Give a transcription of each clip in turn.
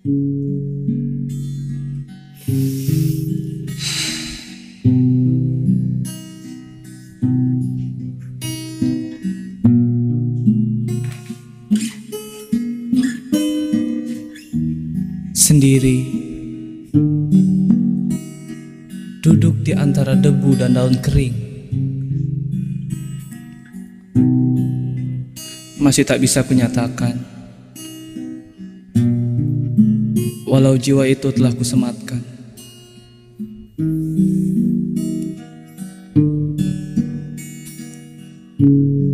Sendiri. Duduk di antara debu dan daun kering. Masih tak bisa kunyatakan Walau jiwa itu telah kusematkan.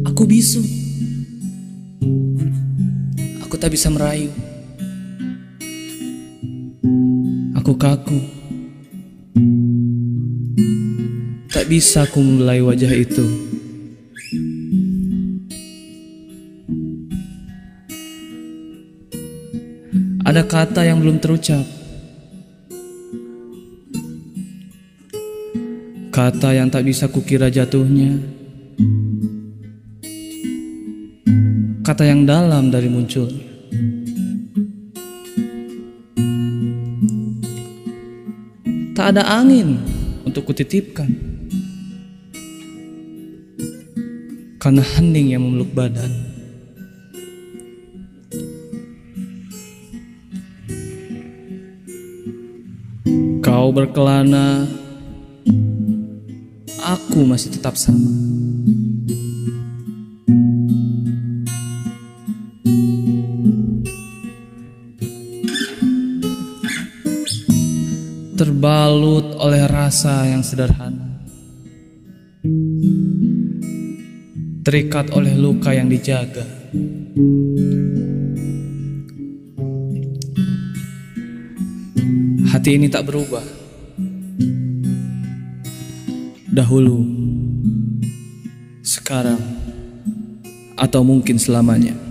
Aku bisu. Aku tak bisa merayu. Aku kaku. Tak bisa ku mulai wajah itu Ada kata yang belum terucap. Kata yang tak bisa kukira jatuhnya. Kata yang dalam dari muncul. Tak ada angin untuk kutitipkan. Karena hening yang memeluk badan Kau berkelana Aku masih tetap sama. Terbalut oleh rasa yang sederhana. Terikat oleh luka yang dijaga Hati ini tak berubah. Dahulu Sekarang Atau mungkin selamanya